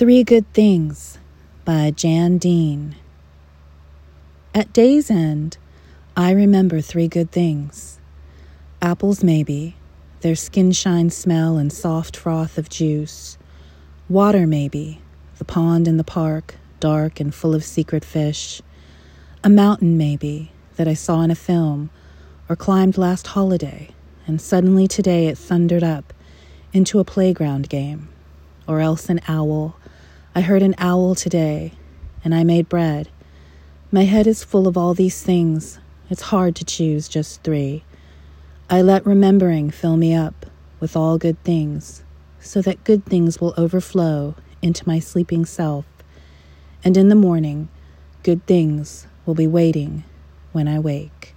Three Good Things by Jan Dean. At day's end, I remember three good things. Apples, maybe, their skin shine smell and soft froth of juice, water, maybe, the pond in the park, dark and full of secret fish, a mountain, maybe, that I saw in a film or climbed last holiday, and suddenly today it thundered up into a playground game, or else an owl I heard an owl today, and I made bread. My head is full of all these things. It's hard to choose just three. I let remembering fill me up with all good things, so that good things will overflow into my sleeping self, and in the morning, good things will be waiting when I wake.